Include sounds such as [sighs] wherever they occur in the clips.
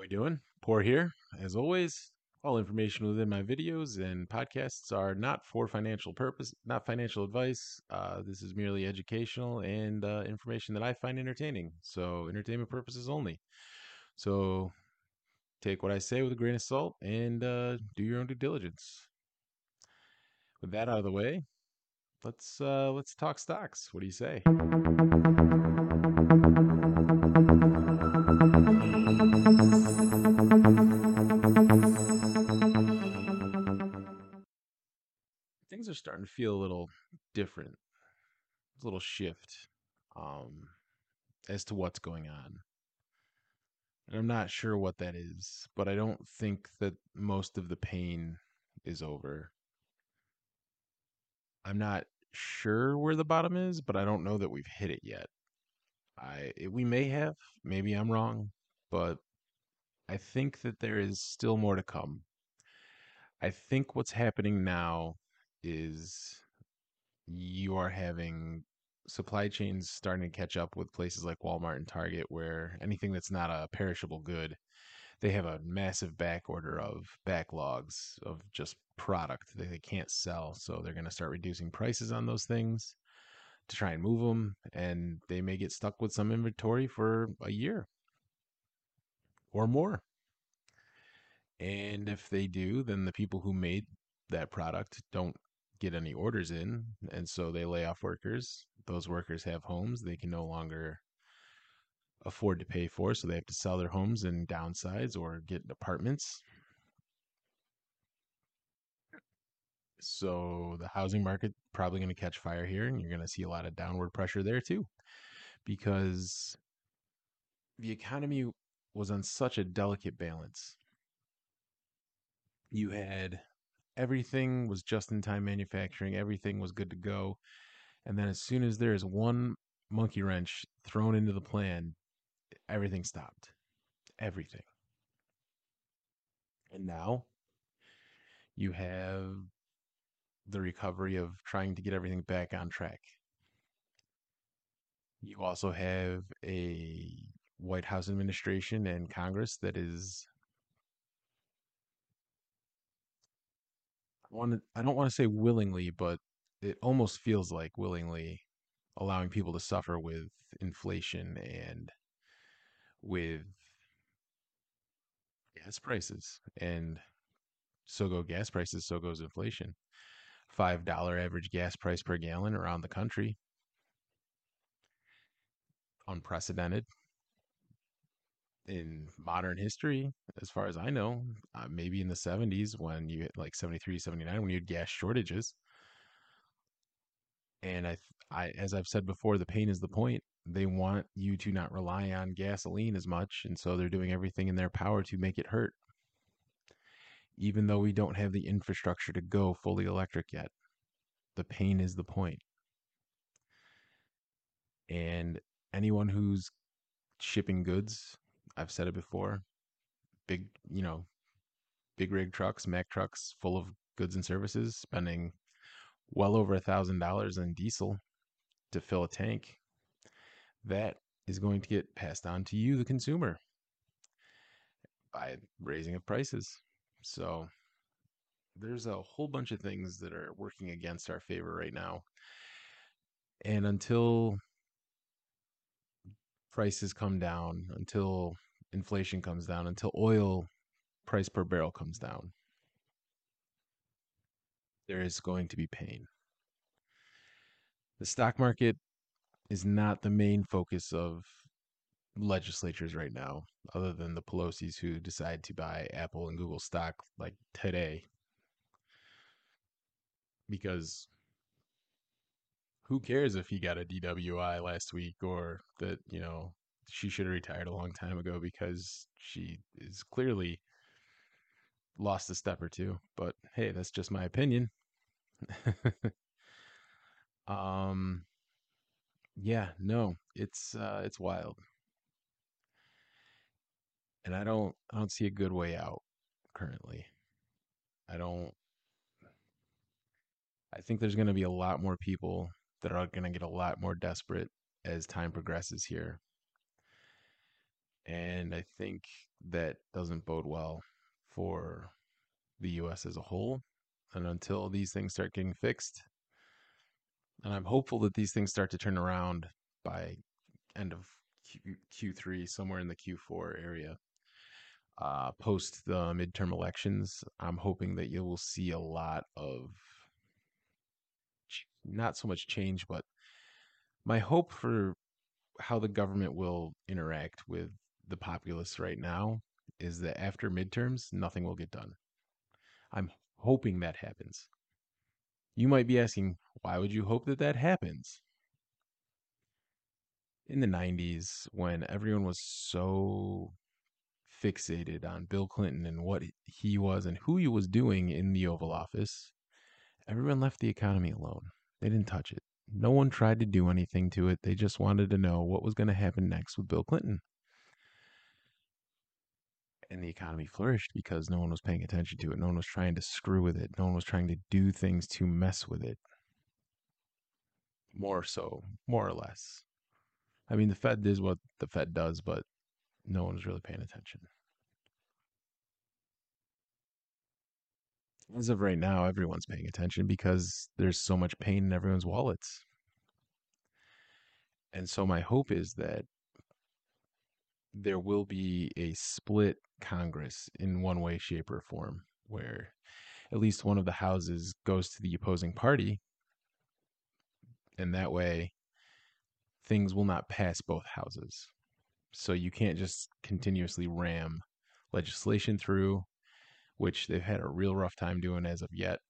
How we doing? Poor here. As always, all information within my videos and podcasts are not for financial purpose, not financial advice. Uh, this is merely educational and uh, information that I find entertaining. So, entertainment purposes only. So, take what I say with a grain of salt and uh, do your own due diligence. With that out of the way, let's uh, let's talk stocks. What do you say? Are starting to feel a little different. a little shift um, as to what's going on. And I'm not sure what that is, but I don't think that most of the pain is over. I'm not sure where the bottom is, but I don't know that we've hit it yet. I it, we may have, maybe I'm wrong, but I think that there is still more to come. I think what's happening now is you are having supply chains starting to catch up with places like Walmart and Target where anything that's not a perishable good they have a massive back order of backlogs of just product that they can't sell so they're going to start reducing prices on those things to try and move them and they may get stuck with some inventory for a year or more. And if they do then the people who made that product don't get any orders in and so they lay off workers. Those workers have homes they can no longer afford to pay for so they have to sell their homes and downsides or get apartments. So the housing market probably going to catch fire here and you're going to see a lot of downward pressure there too because the economy was on such a delicate balance. You had everything was just in time manufacturing, everything was good to go. And then as soon as there is one monkey wrench thrown into the plan, everything stopped. Everything. And now you have the recovery of trying to get everything back on track. You also have a White House administration and Congress that is I don't want to say willingly, but it almost feels like willingly allowing people to suffer with inflation and with gas prices and so go gas prices so goes inflation. Five dollar average gas price per gallon around the country. Unprecedented in modern history, as far as I know, uh, maybe in the 70s when you hit like 73, 79, when you had gas shortages. And I, I, as I've said before, the pain is the point. They want you to not rely on gasoline as much. And so they're doing everything in their power to make it hurt. Even though we don't have the infrastructure to go fully electric yet, the pain is the point. And anyone who's shipping goods I've said it before. Big, you know, big rig trucks, Mack trucks full of goods and services, spending well over a thousand dollars on diesel to fill a tank. That is going to get passed on to you, the consumer, by raising of prices. So there's a whole bunch of things that are working against our favor right now. And until prices come down, until inflation comes down, until oil price per barrel comes down, there is going to be pain. The stock market is not the main focus of legislatures right now, other than the Pelosi's who decide to buy Apple and Google stock like today. Because who cares if he got a DWI last week or that, you know, she should have retired a long time ago because she is clearly lost a step or two. But hey, that's just my opinion. [laughs] um yeah, no, it's uh it's wild. And I don't I don't see a good way out currently. I don't I think there's going to be a lot more people that are going to get a lot more desperate as time progresses here. And I think that doesn't bode well for the US as a whole. And until these things start getting fixed, and I'm hopeful that these things start to turn around by end of Q- Q3, somewhere in the Q4 area. Uh, post the midterm elections, I'm hoping that you will see a lot of not so much change, but my hope for how the government will interact with the populace right now is that after midterms, nothing will get done. I'm hoping that happens. You might be asking, why would you hope that that happens? In the 90s, when everyone was so fixated on Bill Clinton and what he was and who he was doing in the Oval Office, everyone left the economy alone. They didn't touch it. No one tried to do anything to it. They just wanted to know what was going to happen next with Bill Clinton. And the economy flourished because no one was paying attention to it. No one was trying to screw with it. No one was trying to do things to mess with it. More so, more or less. I mean, the Fed is what the Fed does, but no one was really paying attention. As of right now, everyone's paying attention because there's so much pain in everyone's wallets. And so my hope is that there will be a split Congress in one way, shape, or form, where at least one of the houses goes to the opposing party. And that way, things will not pass both houses. So you can't just continuously ram legislation through, which they've had a real rough time doing as of yet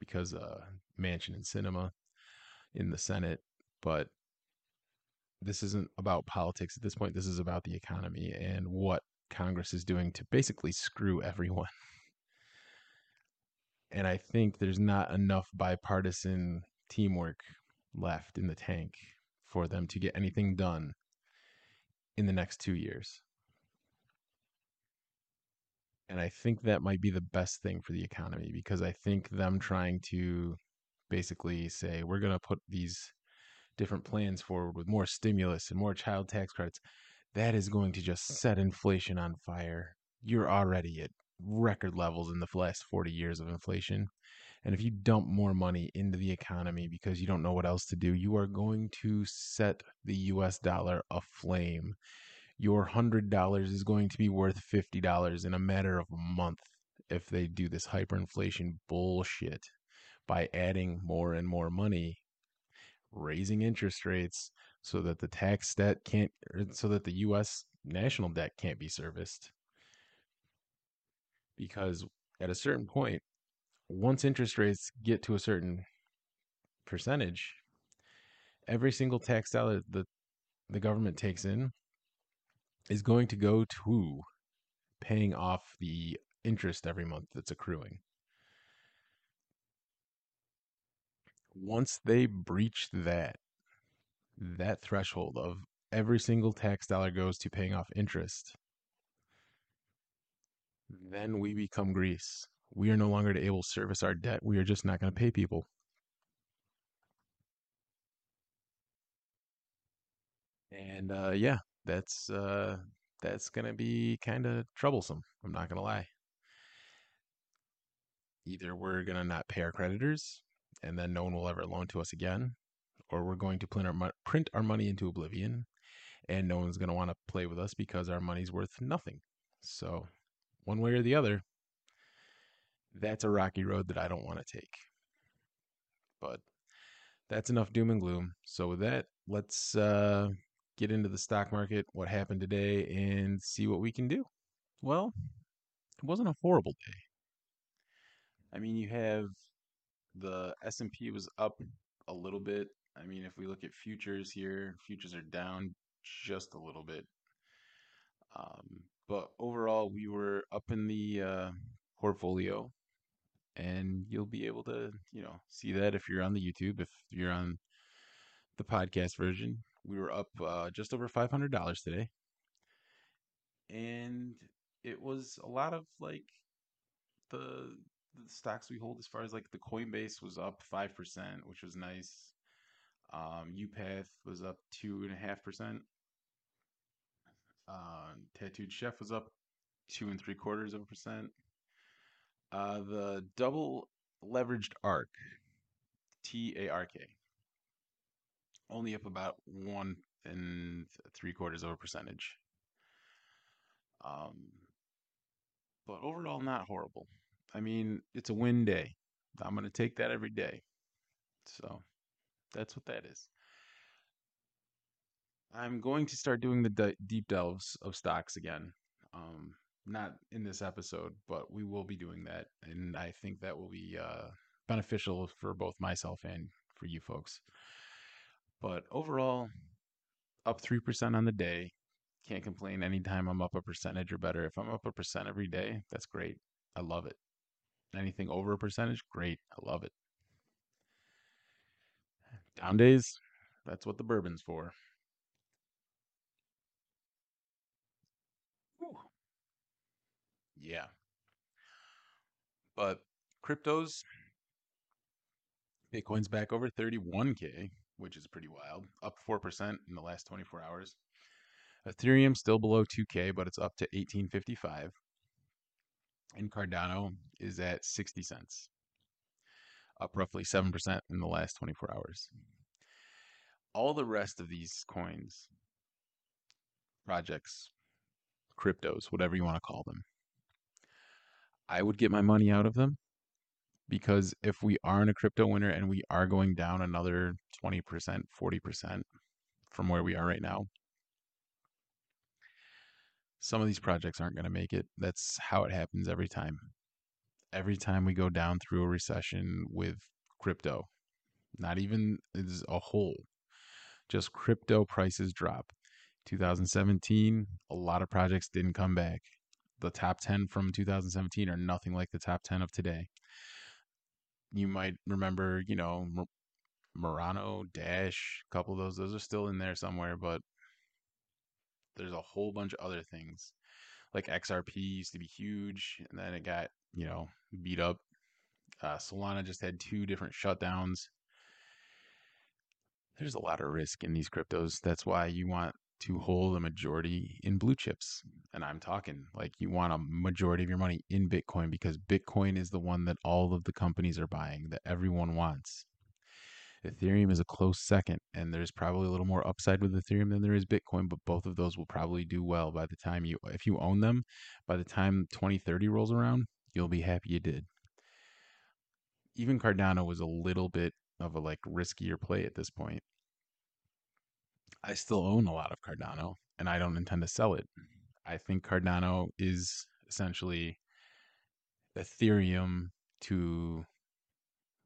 because uh Manchin and Sinema in the Senate, but this isn't about politics at this point. This is about the economy and what Congress is doing to basically screw everyone. And I think there's not enough bipartisan teamwork left in the tank for them to get anything done in the next two years. And I think that might be the best thing for the economy because I think them trying to basically say, we're going to put these different plans forward with more stimulus and more child tax credits, that is going to just uh set inflation on fire. You're already at record levels in the last 40 years of inflation. And if you dump more money into the economy because you don't know what else to do, you are going to set the US dollar aflame. Your $100 is going to be worth $50 in a matter of a month if they do this hyperinflation bullshit by adding more and more money, raising interest rates so that the tax debt can't, er, so that the US national debt can't be serviced. Because at a certain point, once interest rates get to a certain percentage, every single tax dollar that the government takes in is going to go to paying off the interest every month that's accruing. Once they breach that, that threshold of every single tax dollar goes to paying off interest, then we become Greece we are no longer able to service our debt. We are just not going to pay people. And uh, yeah, that's uh, that's to be kind of troublesome. I'm not to lie. Either we're to not pay our creditors, and then no one will ever loan to us again, or we're going to print our, print our money into oblivion, and no one's to want to play with us because our money's worth nothing. So, one way or the other, that's a rocky road that I don't want to take. But that's enough doom and gloom. So with that, let's uh, get into the stock market, what happened today, and see what we can do. Well, it wasn't a horrible day. I mean, you have the S&P was up a little bit. I mean, if we look at futures here, futures are down just a little bit. Um, but overall, we were up in the uh, portfolio and you'll be able to, you know, see that if you're on the YouTube, if you're on the podcast version. We were up uh, just over five hundred dollars today, and it was a lot of like the the stocks we hold as far as like the Coinbase was up five percent, which was nice. Um, UiPath was up two and a half percent. Uh, Tattooed Chef was up two and three quarters of a percent. Uh, the double leveraged arc, T A R K, only up about one and three quarters of a percentage. Um, but overall, not horrible. I mean, it's a win day. I'm going to take that every day. So that's what that is. I'm going to start doing the de- deep delves of stocks again. Um, not in this episode, but we will be doing that, and I think that will be uh, beneficial for both myself and for you folks. But overall, up three percent on the day. Can't complain anytime I'm up a percentage or better. If I'm up a percent every day, that's great. I love it. Anything over a percentage, great. I love it. Down days, that's what the bourbon's for. Yeah. But cryptos, Bitcoin's back over 31K, which is pretty wild, up 4% in the last 24 hours. Ethereum still below 2K, but it's up to 1855. And Cardano is at 60 cents, up roughly 7% in the last 24 hours. All the rest of these coins, projects, cryptos, whatever you want to call them, I would get my money out of them because if we are in a crypto winter and we are going down another 20%, 40% from where we are right now, some of these projects aren't going to make it. That's how it happens every time. Every time we go down through a recession with crypto, not even as a whole, just crypto prices drop. 2017, a lot of projects didn't come back. The top 10 from 2017 are nothing like the top 10 of today. You might remember, you know, Monero, Dash, a couple of those. Those are still in there somewhere, but there's a whole bunch of other things. Like XRP used to be huge, and then it got, you know, beat up. Uh, Solana just had two different shutdowns. There's a lot of risk in these cryptos. That's why you want to hold a majority in blue chips. And I'm talking like you want a majority of your money in Bitcoin because Bitcoin is the one that all of the companies are buying, that everyone wants. Ethereum is a close second, and there's probably a little more upside with Ethereum than there is Bitcoin, but both of those will probably do well by the time you, if you own them, by the time 2030 rolls around, you'll be happy you did. Even Cardano was a little bit of a like riskier play at this point. I still own a lot of Cardano, and I don't intend to sell it. I think Cardano is essentially Ethereum to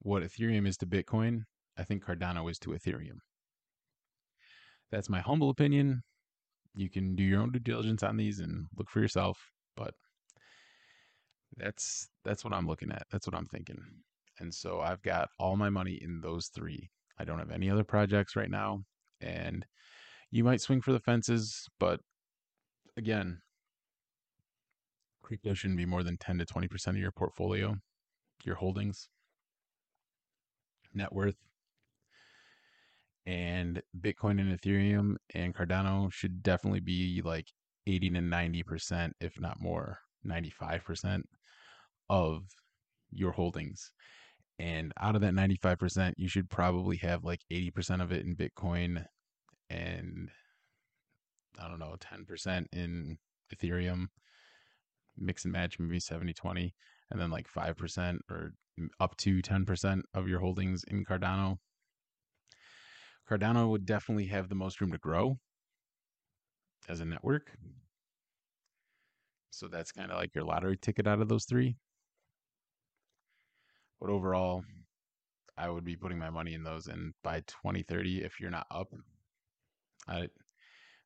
what Ethereum is to Bitcoin I think Cardano is to Ethereum. That's my humble opinion. You can do your own due diligence on these and look for yourself, but that's that's what I'm looking at. That's what I'm thinking. And so I've got all my money in those three. I don't have any other projects right now. And you might swing for the fences, but again, crypto shouldn't be more than 10 to 20% of your portfolio, your holdings, net worth and Bitcoin and Ethereum and Cardano should definitely be like 80 to 90%, if not more, 95% of your holdings. And out of that 95%, you should probably have like 80% of it in Bitcoin and I don't know, 10% in Ethereum, mix and match maybe 70 20, and then like 5% or up to 10% of your holdings in Cardano Cardano would definitely have the most room to grow as a network. So that's kind of like your lottery ticket out of those three. But overall, I would be putting my money in those. And by 2030, if you're not up, I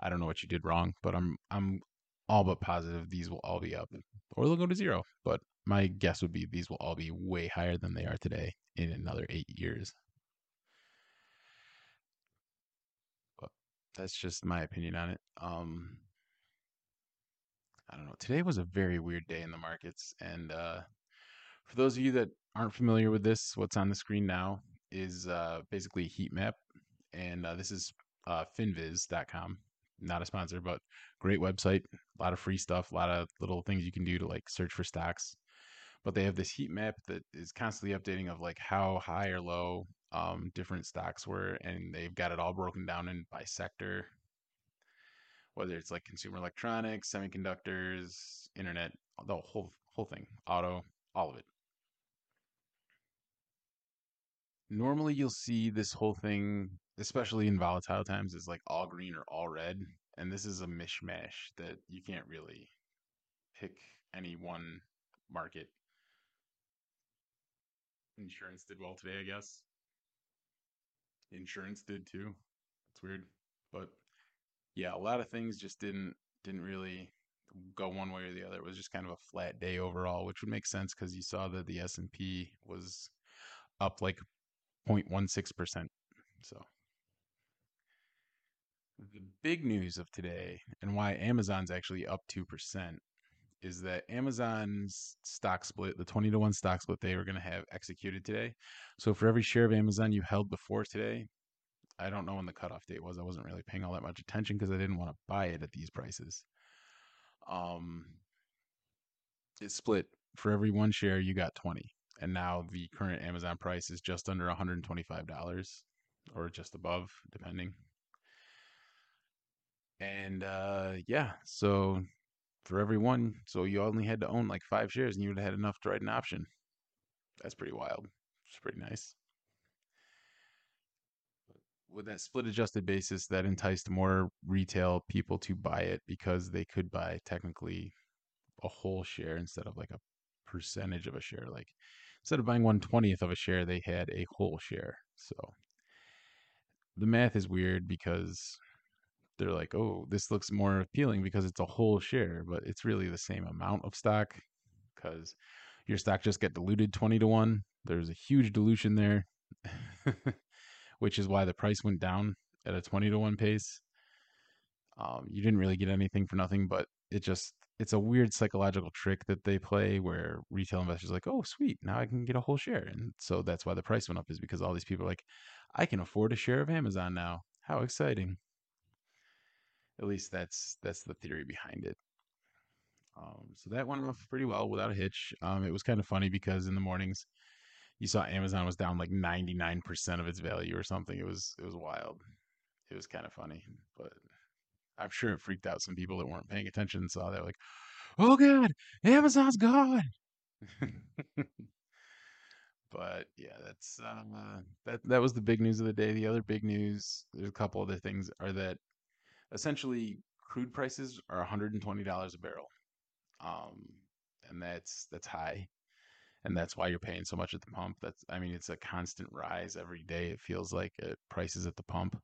I don't know what you did wrong, but I'm I'm all but positive these will all be up, or they'll go to zero. But my guess would be these will all be way higher than they are today in another eight years. That's just my opinion on it. Um, I don't know. Today was a very weird day in the markets, and uh, for those of you that aren't familiar with this, what's on the screen now is uh, basically a heat map, and uh, this is uh, finviz.com. not a sponsor, but great website, a lot of free stuff, a lot of little things you can do to like search for stocks. But they have this heat map that is constantly updating of like how high or low um, different stocks were, and they've got it all broken down in by sector, whether it's like consumer electronics, semiconductors, internet, the whole whole thing, auto, all of it. Normally, you'll see this whole thing, especially in volatile times, is like all green or all red, and this is a mishmash that you can't really pick any one market. Insurance did well today, I guess. Insurance did too. It's weird, but yeah, a lot of things just didn't didn't really go one way or the other. It was just kind of a flat day overall, which would make sense because you saw that the S and P was up like 0.16%. So the big news of today and why Amazon's actually up 2% is that Amazon's stock split, the 20 to 1 stock split they were going to have executed today. So for every share of Amazon you held before today, I don't know when the cutoff date was. I wasn't really paying all that much attention because I didn't want to buy it at these prices. Um, it split for every one share you got 20 and now the current amazon price is just under $125 or just above depending. And uh, yeah so for every one so you only had to own like five shares and you would have had enough to write an option. That's pretty wild. It's pretty nice. With that split adjusted basis that enticed more retail people to buy it because they could buy technically a whole share instead of like a percentage of a share. Like instead of buying one twentieth of a share, they had a whole share. So the math is weird because they're like, oh, this looks more appealing because it's a whole share, but it's really the same amount of stock because your stock just get diluted 20 to 1. There's a huge dilution there, [laughs] which is why the price went down at a 20 to 1 pace. Um, you didn't really get anything for nothing, but it just it's a weird psychological trick that they play where retail investors like, oh, sweet, now I can get a whole share. And so that's why the price went up, is because all these people are like, I can afford a share of Amazon now. How exciting. At least that's that's the theory behind it. Um, so that went off pretty well without a hitch. Um, it was kind of funny because in the mornings you saw Amazon was down like 99% of its value or something. It was it was wild. It was kind of funny, but I'm sure it freaked out some people that weren't paying attention and saw that like, oh god, Amazon's gone. [laughs] but yeah, that's um, uh, that that was the big news of the day. The other big news, there's a couple other things, are that essentially crude prices are $120 a barrel, um, and that's that's high, and that's why you're paying so much at the pump. That's I mean, it's a constant rise every day. It feels like prices at the pump.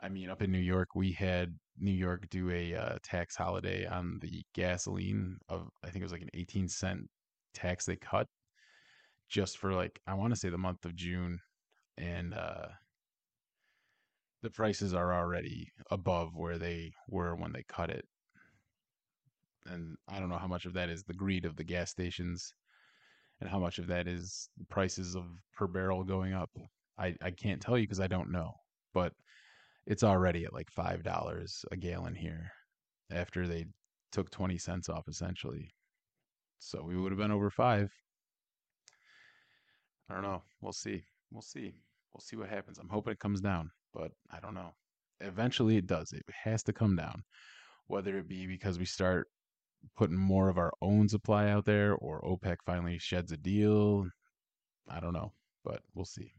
I mean, up in New York, we had New York do a uh, tax holiday on the gasoline of I think it was like an 18 cent tax they cut just for like I want to say the month of June and uh the prices are already above where they were when they cut it. And I don't know how much of that is the greed of the gas stations and how much of that is the prices of per barrel going up. I, I can't tell you because I don't know. But it's already at like five dollars a gallon here after they took 20 cents off essentially. So we would have been over five. I don't know. We'll see. We'll see. We'll see what happens. I'm hoping it comes down but i don't know. Eventually it does. It has to come down. Whether it be because we start putting more of our own supply out there or opec finally sheds a deal i don't know but we'll see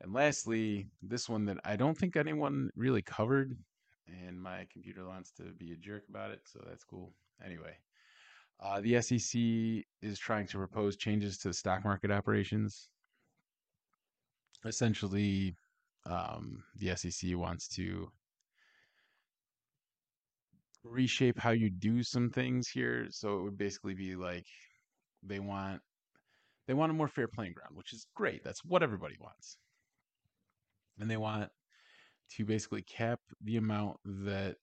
and lastly, this one that I don't think anyone really covered, and my computer wants to be a jerk about it, so that's cool. Anyway, uh, the SEC is trying to propose changes to stock market operations. Essentially, um, the SEC wants to reshape how you do some things here. So it would basically be like they want they want a more fair playing ground, which is great. That's what everybody wants and they want to basically cap the amount that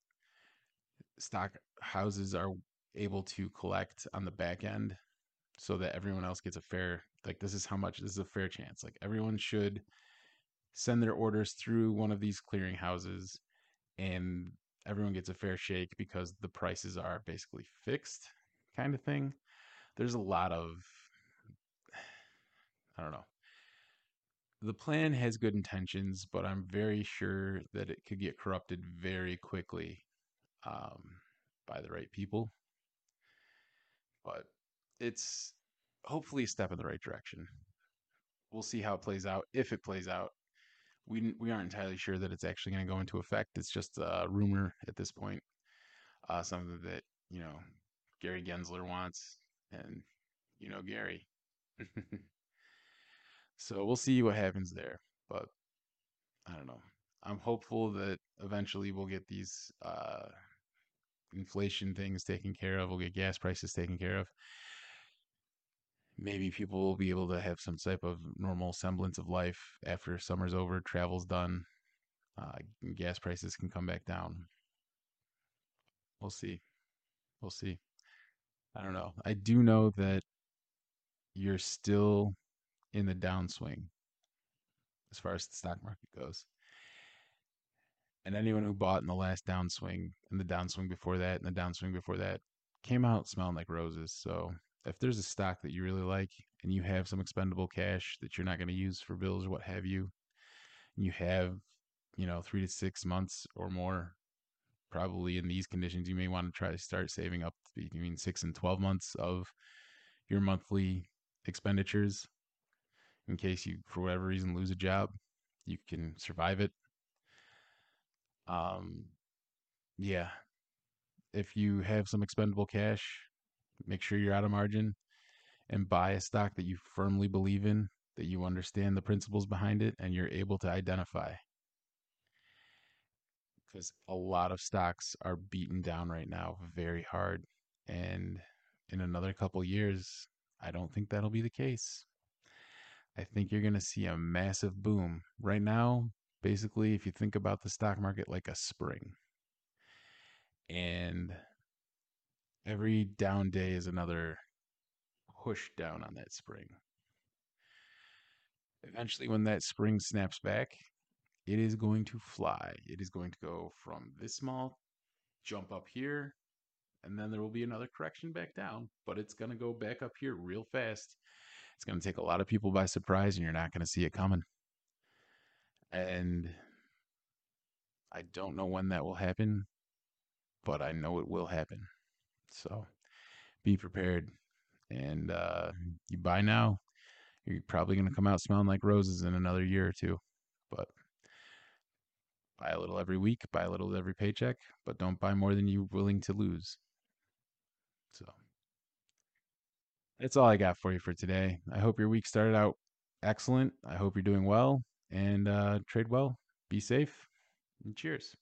stock houses are able to collect on the back end so that everyone else gets a fair like this is how much this is a fair chance like everyone should send their orders through one of these clearing houses and everyone gets a fair shake because the prices are basically fixed kind of thing. There's a lot of [sighs] I don't know. The plan has good intentions, but I'm very sure that it could get corrupted very quickly um, by the right people. But it's hopefully a step in the right direction. We'll see how it plays out. If it plays out, we we aren't entirely sure that it's actually going to go into effect. It's just a rumor at this point. Uh, something that you know Gary Gensler wants, and you know Gary. [laughs] so we'll see what happens there. But I don't know. I'm hopeful that eventually we'll get these uh, inflation things taken care of. We'll get gas prices taken care of. Maybe people will be able to have some type of normal semblance of life after summer's over, travel's done, uh, gas prices can come back down. We'll see. We'll see. I don't know. I do know that you're still in the downswing as far as the stock market goes. And anyone who bought in the last downswing and the downswing before that and the downswing before that came out smelling like roses. So if there's a stock that you really like and you have some expendable cash that you're not going to use for bills or what have you, you have, you know, three to six months or more, probably in these conditions, you may want to try to start saving up between six and 12 months of your monthly expenditures in case you, for whatever reason, lose a job. You can survive it um, yeah, if you have some expendable cash, make sure you're out of margin and buy a stock that you firmly believe in, that you understand the principles behind it, and you're able to identify. Because a lot of stocks are beaten down right now very hard. And in another couple years, I don't think that'll be the case. I think you're going to see a massive boom. Right now, basically, if you think about the stock market like a spring, and every down day is another push down on that spring. Eventually, when that spring snaps back, it is going to fly. It is going to go from this small, jump up here, and then there will be another correction back down, but it's going to go back up here real fast. It's going to take a lot of people by surprise, and you're not going to see it coming. And I don't know when that will happen, but I know it will happen. So be prepared. And uh, you buy now, you're probably going to come out smelling like roses in another year or two. But buy a little every week, buy a little every paycheck, but don't buy more than you're willing to lose. So that's all I got for you for today. I hope your week started out excellent. I hope you're doing well and uh, trade well. Be safe and cheers.